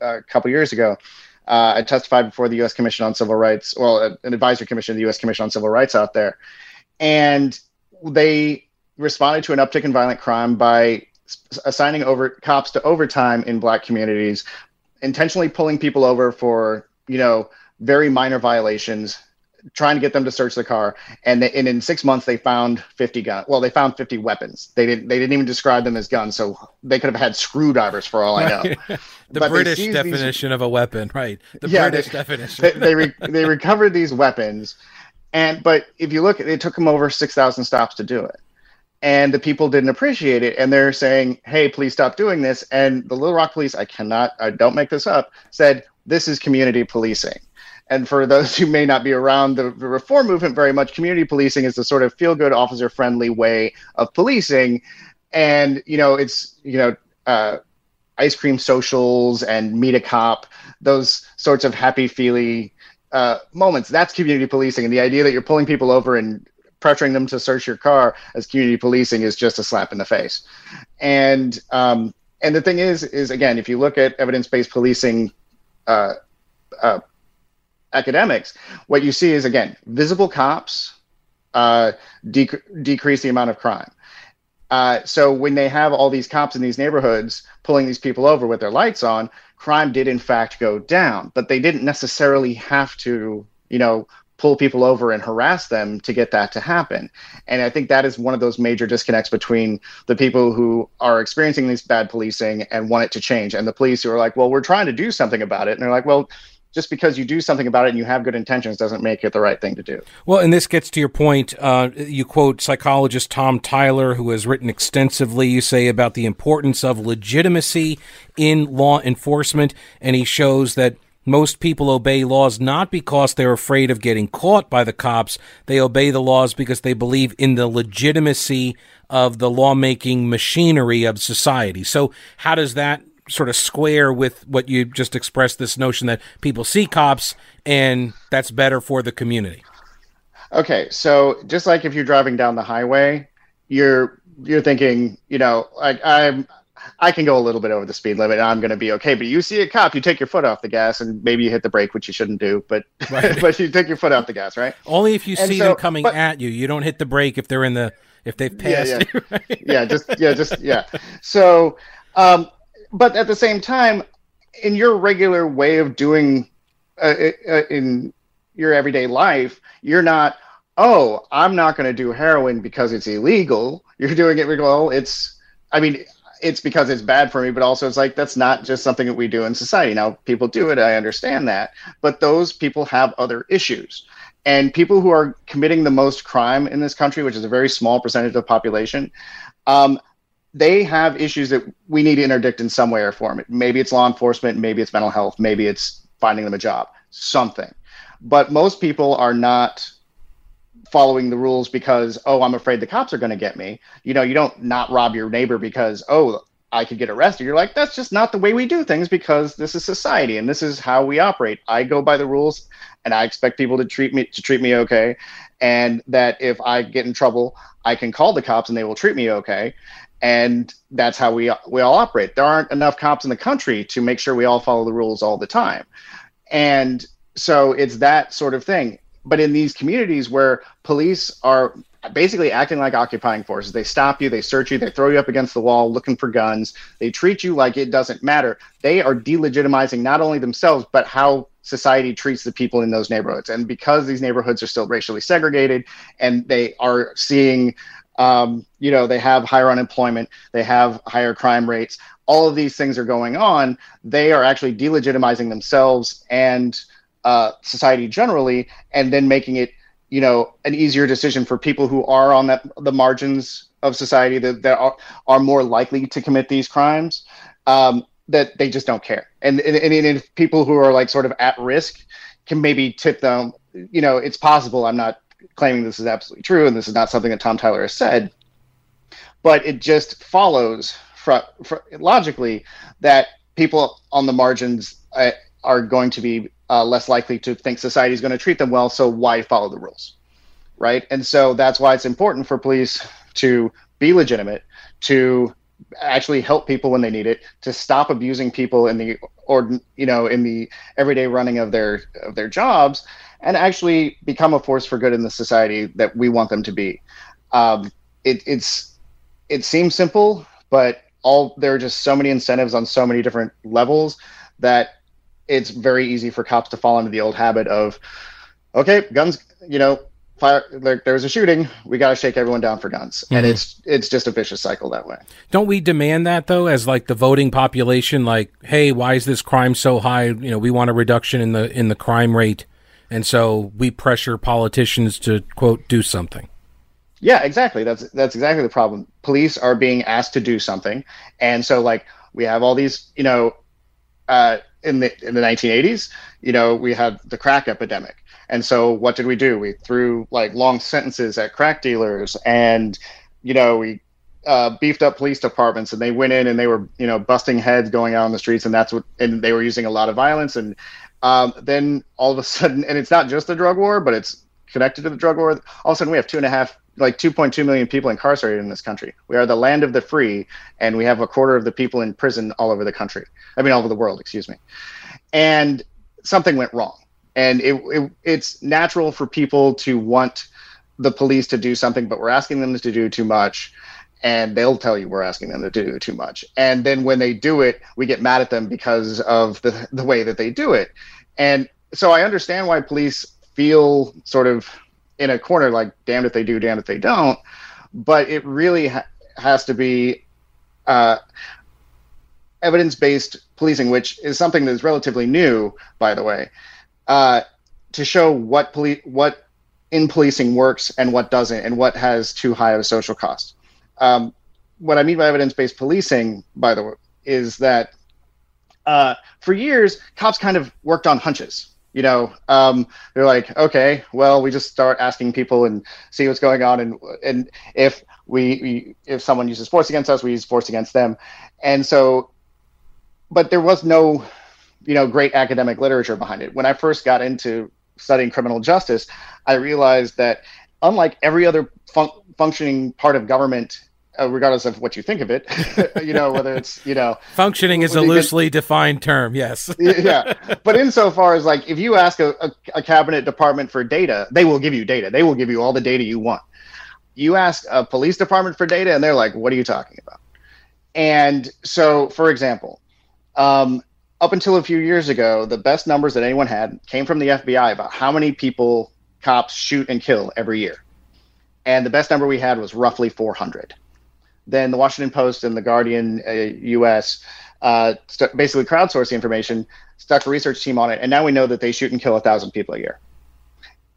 a couple years ago. Uh, I testified before the U.S. Commission on Civil Rights, well, an advisory commission of the U.S. Commission on Civil Rights out there, and they responded to an uptick in violent crime by assigning over cops to overtime in black communities, intentionally pulling people over for you know very minor violations, trying to get them to search the car, and, they, and in six months they found 50 guns. Well, they found 50 weapons. They didn't they didn't even describe them as guns, so they could have had screwdrivers for all I know. the but British definition these... of a weapon, right? The yeah, British they, definition. they they, re- they recovered these weapons, and but if you look, it took them over 6,000 stops to do it and the people didn't appreciate it. And they're saying hey please stop doing this. And the little rock police i cannot i don't make this up said this is community policing. And for those who may not be around the, reform movement very much community policing is the sort of feel good officer friendly way of policing. And you know it's you know uh, ice cream socials and meet a cop those sorts of happy feely uh, moments. That's community policing. And the idea that you're pulling people over and pressuring them to search your car as community policing is just a slap in the face. And um, and the thing is, is again, if you look at evidence-based policing uh, uh, academics, what you see is again, visible cops uh, dec- decrease the amount of crime. Uh, so when they have all these cops in these neighborhoods pulling these people over with their lights on, crime did in fact go down, but they didn't necessarily have to, you know, pull people over and harass them to get that to happen. And I think that is one of those major disconnects between the people who are experiencing these bad policing and want it to change and the police who are like, well, we're trying to do something about it. And they're like, well, just because you do something about it and you have good intentions doesn't make it the right thing to do. Well, and this gets to your point. Uh, you quote psychologist Tom Tyler, who has written extensively, you say, about the importance of legitimacy in law enforcement. And he shows that most people obey laws not because they're afraid of getting caught by the cops. They obey the laws because they believe in the legitimacy of the lawmaking machinery of society. So, how does that sort of square with what you just expressed this notion that people see cops and that's better for the community? Okay, so just like if you're driving down the highway, you're you're thinking, you know, like I'm I can go a little bit over the speed limit and I'm going to be okay. But you see a cop, you take your foot off the gas and maybe you hit the brake, which you shouldn't do, but right. but you take your foot off the gas, right? Only if you and see so, them coming but, at you. You don't hit the brake if they're in the if they've passed. Yeah, yeah. right? yeah just yeah, just yeah. So, um, but at the same time, in your regular way of doing uh, uh, in your everyday life, you're not. Oh, I'm not going to do heroin because it's illegal. You're doing it. Well, it's. I mean, it's because it's bad for me, but also it's like that's not just something that we do in society. Now, people do it, I understand that, but those people have other issues. And people who are committing the most crime in this country, which is a very small percentage of the population, um, they have issues that we need to interdict in some way or form. Maybe it's law enforcement, maybe it's mental health, maybe it's finding them a job, something. But most people are not following the rules because oh i'm afraid the cops are going to get me. You know you don't not rob your neighbor because oh i could get arrested. You're like that's just not the way we do things because this is society and this is how we operate. I go by the rules and i expect people to treat me to treat me okay. And that if i get in trouble i can call the cops and they will treat me okay. And that's how we we all operate. There aren't enough cops in the country to make sure we all follow the rules all the time. And so it's that sort of thing but in these communities where police are basically acting like occupying forces. They stop you, they search you, they throw you up against the wall looking for guns. They treat you like it doesn't matter. They are delegitimizing not only themselves, but how society treats the people in those neighborhoods. And because these neighborhoods are still racially segregated and they are seeing, um, you know, they have higher unemployment, they have higher crime rates, all of these things are going on, they are actually delegitimizing themselves and uh, society generally, and then making it you know an easier decision for people who are on that the margins of society that, that are, are more likely to commit these crimes um, that they just don't care. And, and, and if people who are like sort of at risk can maybe tip them you know it's possible i'm not claiming this is absolutely true and this is not something that tom tyler has said but it just follows fr- fr- logically that people on the margins uh, are going to be uh, less likely to think society is going to treat them well. So why follow the rules, right? And so that's why it's important for police to be legitimate, to actually help people when they need it, to stop abusing people in the or you know in the everyday running of their of their jobs, and actually become a force for good in the society that we want them to be. Um, it, it's it seems simple, but all there are just so many incentives on so many different levels that it's very easy for cops to fall into the old habit of, okay, guns, you know, fire. There, there's a shooting. We got to shake everyone down for guns, mm-hmm. and it's it's just a vicious cycle that way. Don't we demand that though, as like the voting population? Like, hey, why is this crime so high? You know, we want a reduction in the in the crime rate, and so we pressure politicians to quote do something. Yeah, exactly. That's that's exactly the problem. Police are being asked to do something, and so like we have all these, you know, uh, in the in the 1980s, you know, we had the crack epidemic. And so what did we do? We threw like long sentences at crack dealers and you know, we uh, beefed up police departments and they went in and they were, you know, busting heads going out on the streets and that's what and they were using a lot of violence and um, then all of a sudden and it's not just the drug war, but it's connected to the drug war. All of a sudden we have two and a half like 2.2 million people incarcerated in this country. We are the land of the free, and we have a quarter of the people in prison all over the country. I mean, all over the world, excuse me. And something went wrong. And it, it, it's natural for people to want the police to do something, but we're asking them to do too much. And they'll tell you we're asking them to do too much. And then when they do it, we get mad at them because of the, the way that they do it. And so I understand why police feel sort of in a corner, like damned if they do, damned if they don't. But it really ha- has to be uh, evidence-based policing, which is something that is relatively new, by the way, uh, to show what police what in policing works and what doesn't, and what has too high of a social cost. Um, what I mean by evidence-based policing, by the way, is that uh, for years cops kind of worked on hunches. You know, um, they're like, okay, well, we just start asking people and see what's going on, and and if we, we if someone uses force against us, we use force against them, and so, but there was no, you know, great academic literature behind it. When I first got into studying criminal justice, I realized that unlike every other fun- functioning part of government uh, regardless of what you think of it, you know, whether it's, you know, functioning is a loosely get, defined term. Yes. yeah. But insofar as like, if you ask a, a, a, cabinet department for data, they will give you data. They will give you all the data you want. You ask a police department for data and they're like, what are you talking about? And so, for example, um, up until a few years ago, the best numbers that anyone had came from the FBI about how many people cops shoot and kill every year. And the best number we had was roughly 400 then the Washington Post and the Guardian uh, U.S. Uh, st- basically crowdsourced the information, stuck a research team on it, and now we know that they shoot and kill a thousand people a year.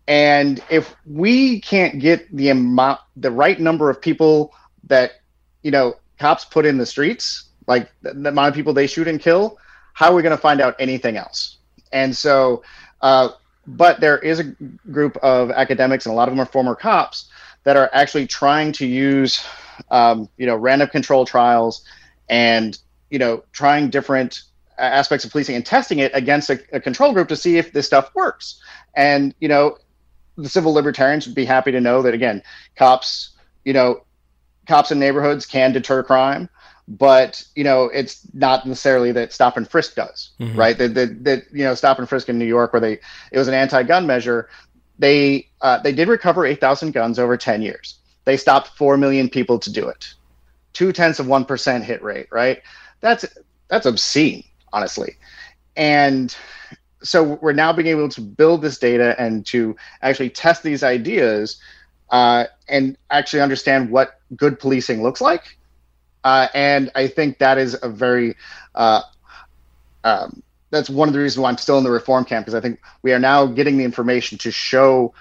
And if we can't get the amount, the right number of people that you know cops put in the streets, like the, the amount of people they shoot and kill, how are we going to find out anything else? And so, uh, but there is a group of academics, and a lot of them are former cops, that are actually trying to use um, you know, random control trials and, you know, trying different aspects of policing and testing it against a, a control group to see if this stuff works. And, you know, the civil libertarians would be happy to know that, again, cops, you know, cops in neighborhoods can deter crime but you know it's not necessarily that stop and frisk does mm-hmm. right that, that, that you know stop and frisk in new york where they it was an anti-gun measure they uh, they did recover 8000 guns over 10 years they stopped 4 million people to do it. Two tenths of 1% hit rate, right? That's, that's obscene, honestly. And so we're now being able to build this data and to actually test these ideas uh, and actually understand what good policing looks like. Uh, and I think that is a very uh, um, that's one of the reasons why I'm still in the reform camp because I think we are now getting the information to show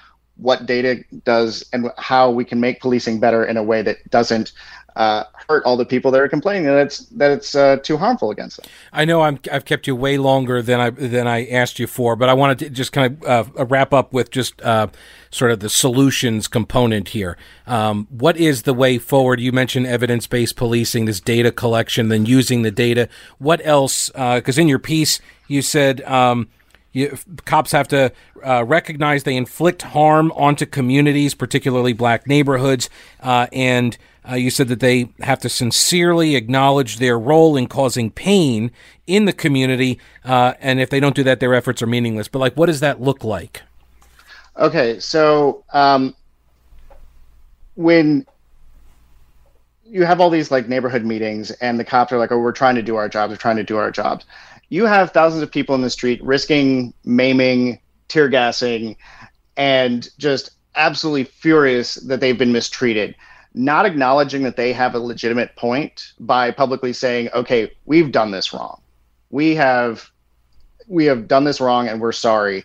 what data does and how we can make policing better in a way that doesn't uh, hurt all the people that are complaining that it's that it's uh, too harmful against them. I know i have kept you way longer than I than I asked you for, but I wanted to just kind of uh, wrap up with just uh, sort of the solutions component here. Um, what is the way forward? You mentioned evidence based policing, this data collection, then using the data. What else? Because uh, in your piece you said. Um, you, cops have to uh, recognize they inflict harm onto communities, particularly black neighborhoods, uh, and uh, you said that they have to sincerely acknowledge their role in causing pain in the community, uh, and if they don't do that, their efforts are meaningless. But like, what does that look like? Okay, so um, when you have all these like neighborhood meetings, and the cops are like, "Oh, we're trying to do our jobs. We're trying to do our jobs." You have thousands of people in the street risking maiming, tear gassing, and just absolutely furious that they've been mistreated, not acknowledging that they have a legitimate point by publicly saying, okay, we've done this wrong. We have we have done this wrong and we're sorry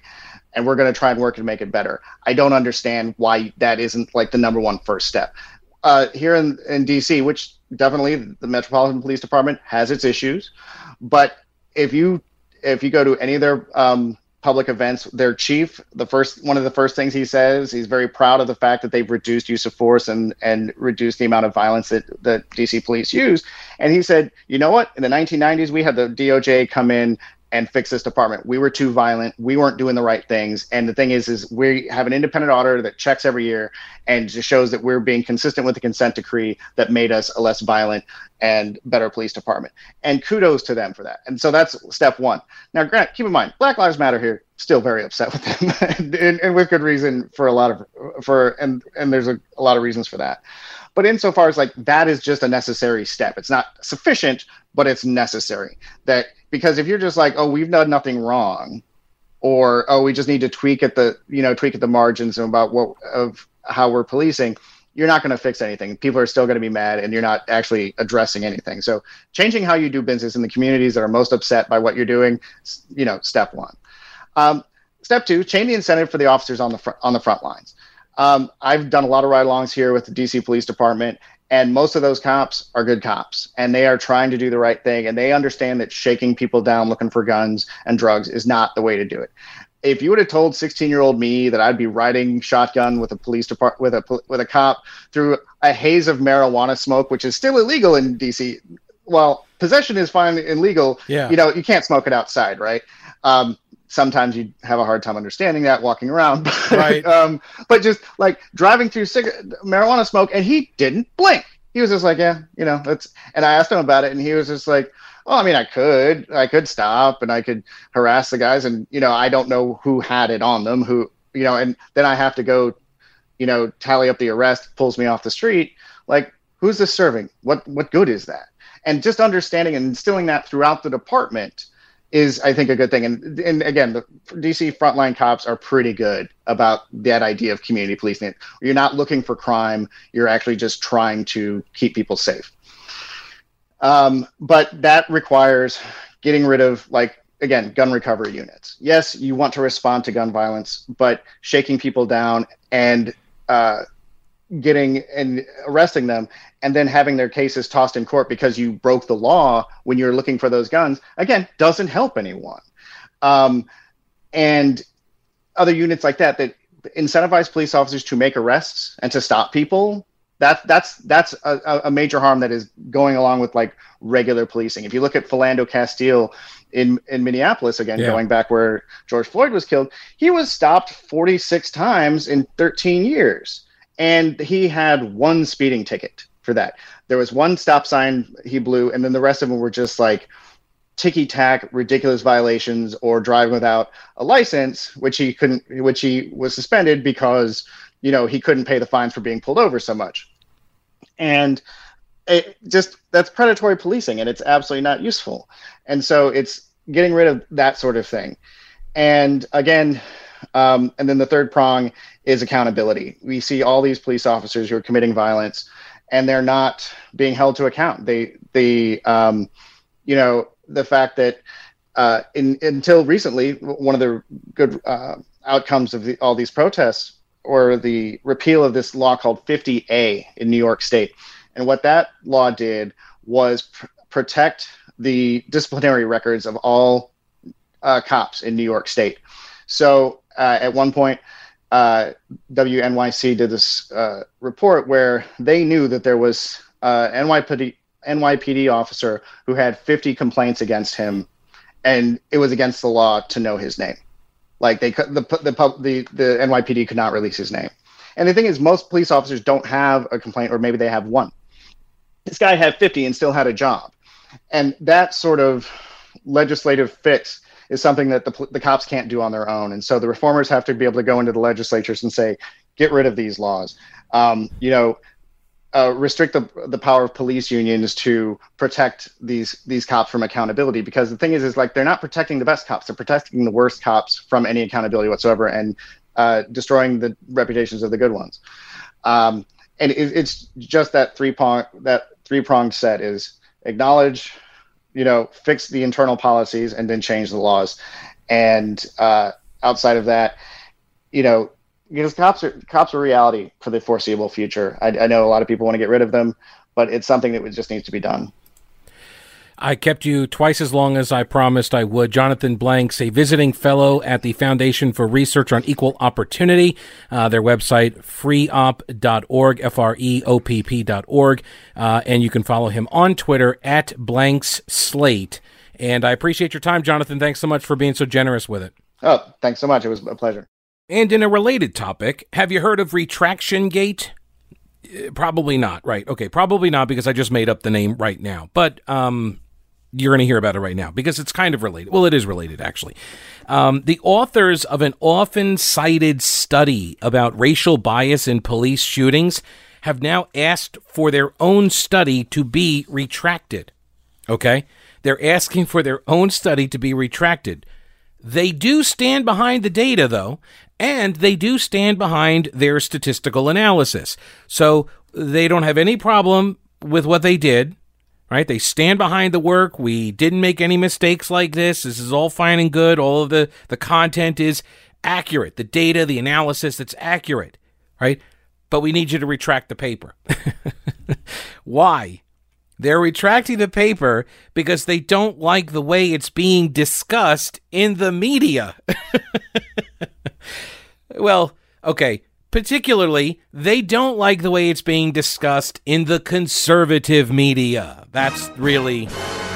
and we're going to try and work and make it better. I don't understand why that isn't like the number one first step. Uh, here in, in DC, which definitely the Metropolitan Police Department has its issues, but if you if you go to any of their um, public events, their chief, the first one of the first things he says, he's very proud of the fact that they've reduced use of force and and reduced the amount of violence that that DC police use. And he said, you know what? In the 1990s, we had the DOJ come in and fix this department. We were too violent. We weren't doing the right things. And the thing is, is we have an independent auditor that checks every year and just shows that we're being consistent with the consent decree that made us a less violent and better police department. And kudos to them for that. And so that's step one. Now, Grant, keep in mind, Black Lives Matter here still very upset with them, and, and, with good reason for a lot of for and and there's a, a lot of reasons for that. But insofar as like that is just a necessary step. It's not sufficient, but it's necessary. That because if you're just like, oh, we've done nothing wrong, or oh we just need to tweak at the you know tweak at the margins about what of how we're policing you're not going to fix anything. People are still going to be mad and you're not actually addressing anything. So changing how you do business in the communities that are most upset by what you're doing you know step one. Um, step two change the incentive for the officers on the front on the front lines. Um, i've done a lot of ride-alongs here with the dc police department and most of those cops are good cops and they are trying to do the right thing and they understand that shaking people down looking for guns and drugs is not the way to do it. If you would have told 16 year old me that i'd be riding shotgun with a police department with a with a cop through a haze of marijuana smoke which is still illegal in dc well possession is fine and legal. Yeah. you know you can't smoke it outside right? Um, sometimes you have a hard time understanding that walking around but, Right. um, but just like driving through cig- marijuana smoke and he didn't blink. He was just like yeah you know that's and i asked him about it and he was just like well i mean i could i could stop and i could harass the guys and you know i don't know who had it on them who you know and then i have to go you know tally up the arrest pulls me off the street. Like who's this serving? What what good is that? And just understanding and instilling that throughout the department is I think a good thing. And and again, the DC frontline cops are pretty good about that idea of community policing. You're not looking for crime; you're actually just trying to keep people safe. Um, but that requires getting rid of like again gun recovery units. Yes, you want to respond to gun violence, but shaking people down and uh, getting and arresting them and then having their cases tossed in court because you broke the law when you're looking for those guns again doesn't help anyone. Um, and other units like that that incentivize police officers to make arrests and to stop people that that's that's a, a major harm that is going along with like regular policing. If you look at philando castile in in minneapolis again Yeah. going back where george floyd was killed he was stopped 46 times in 13 years and he had one speeding ticket for that. There was one stop sign he blew, and then the rest of them were just like ticky tack, ridiculous violations or driving without a license, which he couldn't, which he was suspended because you know he couldn't pay the fines for being pulled over so much, and it just that's predatory policing, and it's absolutely not useful. And so it's getting rid of that sort of thing. And again, um, and then the third prong is accountability. We see all these police officers who are committing violence, and they're not being held to account. They, they, um, you know, the fact that uh, in, until recently, one of the good uh, outcomes of the, all these protests or the repeal of this law called 50A in New York State, and what that law did was pr- protect the disciplinary records of all uh, cops in New York State. So uh, at one point, uh, WNYC did this uh, report where they knew that there was uh, NYPD, NYPD officer who had 50 complaints against him, and it was against the law to know his name. Like they the the the the NYPD could not release his name. And the thing is, most police officers don't have a complaint, or maybe they have one. This guy had 50 and still had a job, and that sort of legislative fix is something that the, the cops can't do on their own. And so the reformers have to be able to go into the legislatures and say, get rid of these laws. Um, you know, uh, restrict the, the power of police unions to protect these these cops from accountability. Because the thing is, is like they're not protecting the best cops; they're protecting the worst cops from any accountability whatsoever, and uh, destroying the reputations of the good ones. Um, and it, it's just that three prong that three pronged set is acknowledge you know, fix the internal policies and then change the laws. And uh, outside of that, you know, because cops are cops are reality for the foreseeable future. I, I know a lot of people want to get rid of them, but it's something that just needs to be done. I kept you twice as long as I promised I would. Jonathan Blanks, a visiting fellow at the Foundation for Research on Equal Opportunity. Uh, their website, freopp.org, F-R-E-O-P-P.org. Uh, and you can follow him on Twitter at Blanks Slate. And I appreciate your time, Jonathan. Thanks so much for being so generous with it. Oh, thanks so much. It was a pleasure. And in a related topic, have you heard of Retraction Gate? Uh, Probably not, right? Okay, probably not because I just made up the name right now. But um, you're going to hear about it right now because it's kind of related. Well, it is related, actually. Um, the authors of an often cited study about racial bias in police shootings have now asked for their own study to be retracted. Okay? They're asking for their own study to be retracted. They do stand behind the data, though, and they do stand behind their statistical analysis. So they don't have any problem with what they did, right? They stand behind the work. We didn't make any mistakes like this. This is all fine and good. All of the, the content is accurate. The data, the analysis, it's accurate, right? But we need you to retract the paper. Why? They're retracting the paper because they don't like the way it's being discussed in the media. well, okay. Particularly, they don't like the way it's being discussed in the conservative media. That's really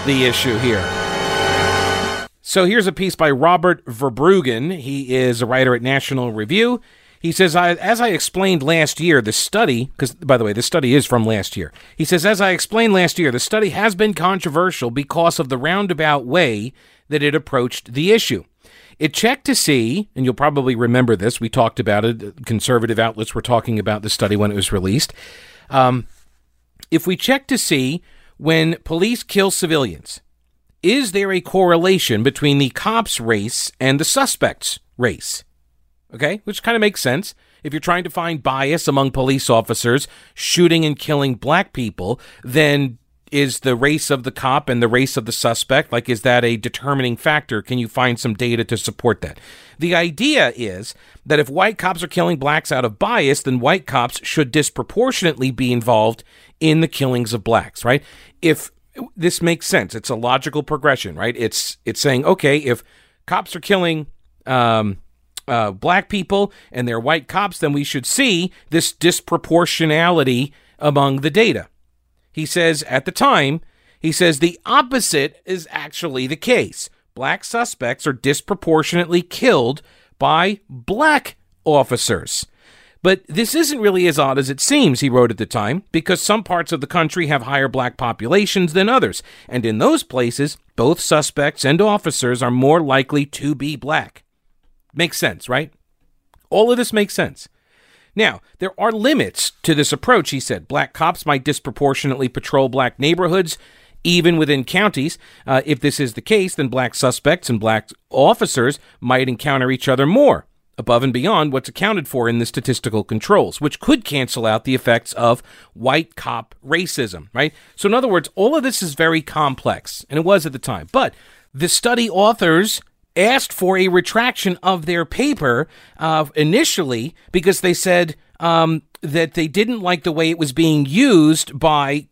the issue here. So here's a piece by Robert Verbruggen. He is a writer at National Review. He says, as I explained last year, the study, because by the way, the study is from last year. He says, as I explained last year, the study has been controversial because of the roundabout way that it approached the issue. It checked to see, and you'll probably remember this, we talked about it, conservative outlets were talking about the study when it was released. Um, if we check to see when police kill civilians, is there a correlation between the cop's race and the suspect's race? Okay, which kind of makes sense. If you're trying to find bias among police officers shooting and killing black people, then is the race of the cop and the race of the suspect? Like is that a determining factor? Can you find some data to support that? The idea is that if white cops are killing blacks out of bias then white cops should disproportionately be involved in the killings of blacks right? If this makes sense it's a logical progression right? It's it's saying okay if cops are killing um, uh, black people and they're white cops, then we should see this disproportionality among the data. He says at the time, he says the opposite is actually the case. Black suspects are disproportionately killed by black officers. But this isn't really as odd as it seems, he wrote at the time, because some parts of the country have higher black populations than others, and in those places, both suspects and officers are more likely to be black. Makes sense, right? All of this makes sense. Now, there are limits to this approach, he said. Black cops might disproportionately patrol black neighborhoods, even within counties. Uh, if this is the case, then black suspects and black officers might encounter each other more, above and beyond what's accounted for in the statistical controls, which could cancel out the effects of white cop racism, right? So, in other words, all of this is very complex, and it was at the time. But the study authors asked for a retraction of their paper uh, initially because they said um, that they didn't like the way it was being used by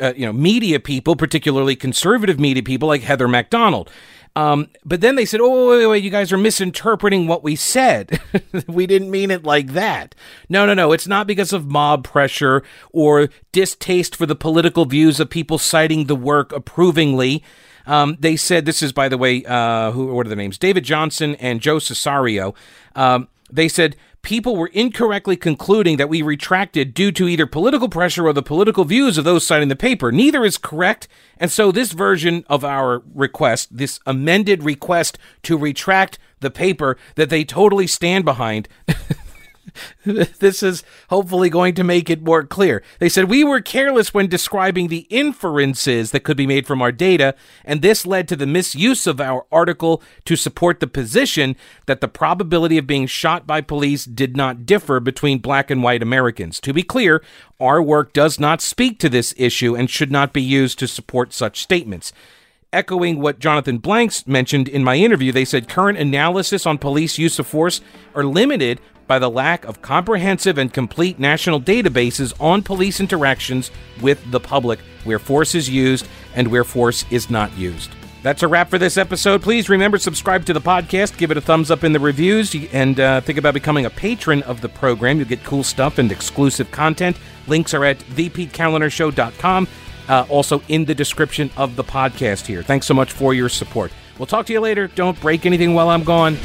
uh, you know, media people, particularly conservative media people like Heather Mac Donald. Um, but then they said, "Oh, wait, wait, wait, you guys are misinterpreting what we said. we didn't mean it like that." No, no, no. It's not because of mob pressure or distaste for the political views of people citing the work approvingly. Um, they said this is, by the way, uh, who what are the names? David Johnson and Joe Cesario. Um, they said people were incorrectly concluding that we retracted due to either political pressure or the political views of those citing the paper. Neither is correct, and so this version of our request, this amended request to retract the paper that they totally stand behind. this is hopefully going to make it more clear. They said we were careless when describing the inferences that could be made from our data, and this led to the misuse of our article to support the position that the probability of being shot by police did not differ between black and white Americans. To be clear, our work does not speak to this issue and should not be used to support such statements echoing what Jonathan Blanks mentioned in my interview, they said current analysis on police use of force are limited by the lack of comprehensive and complete national databases on police interactions with the public, where force is used and where force is not used. That's a wrap for this episode. Please remember subscribe to the podcast, give it a thumbs up in the reviews, and uh, think about becoming a patron of the program. You'll get cool stuff and exclusive content. Links are at thepetekalinershow.com. Uh, also in the description of the podcast here. Thanks so much for your support. We'll talk to you later. Don't break anything while I'm gone.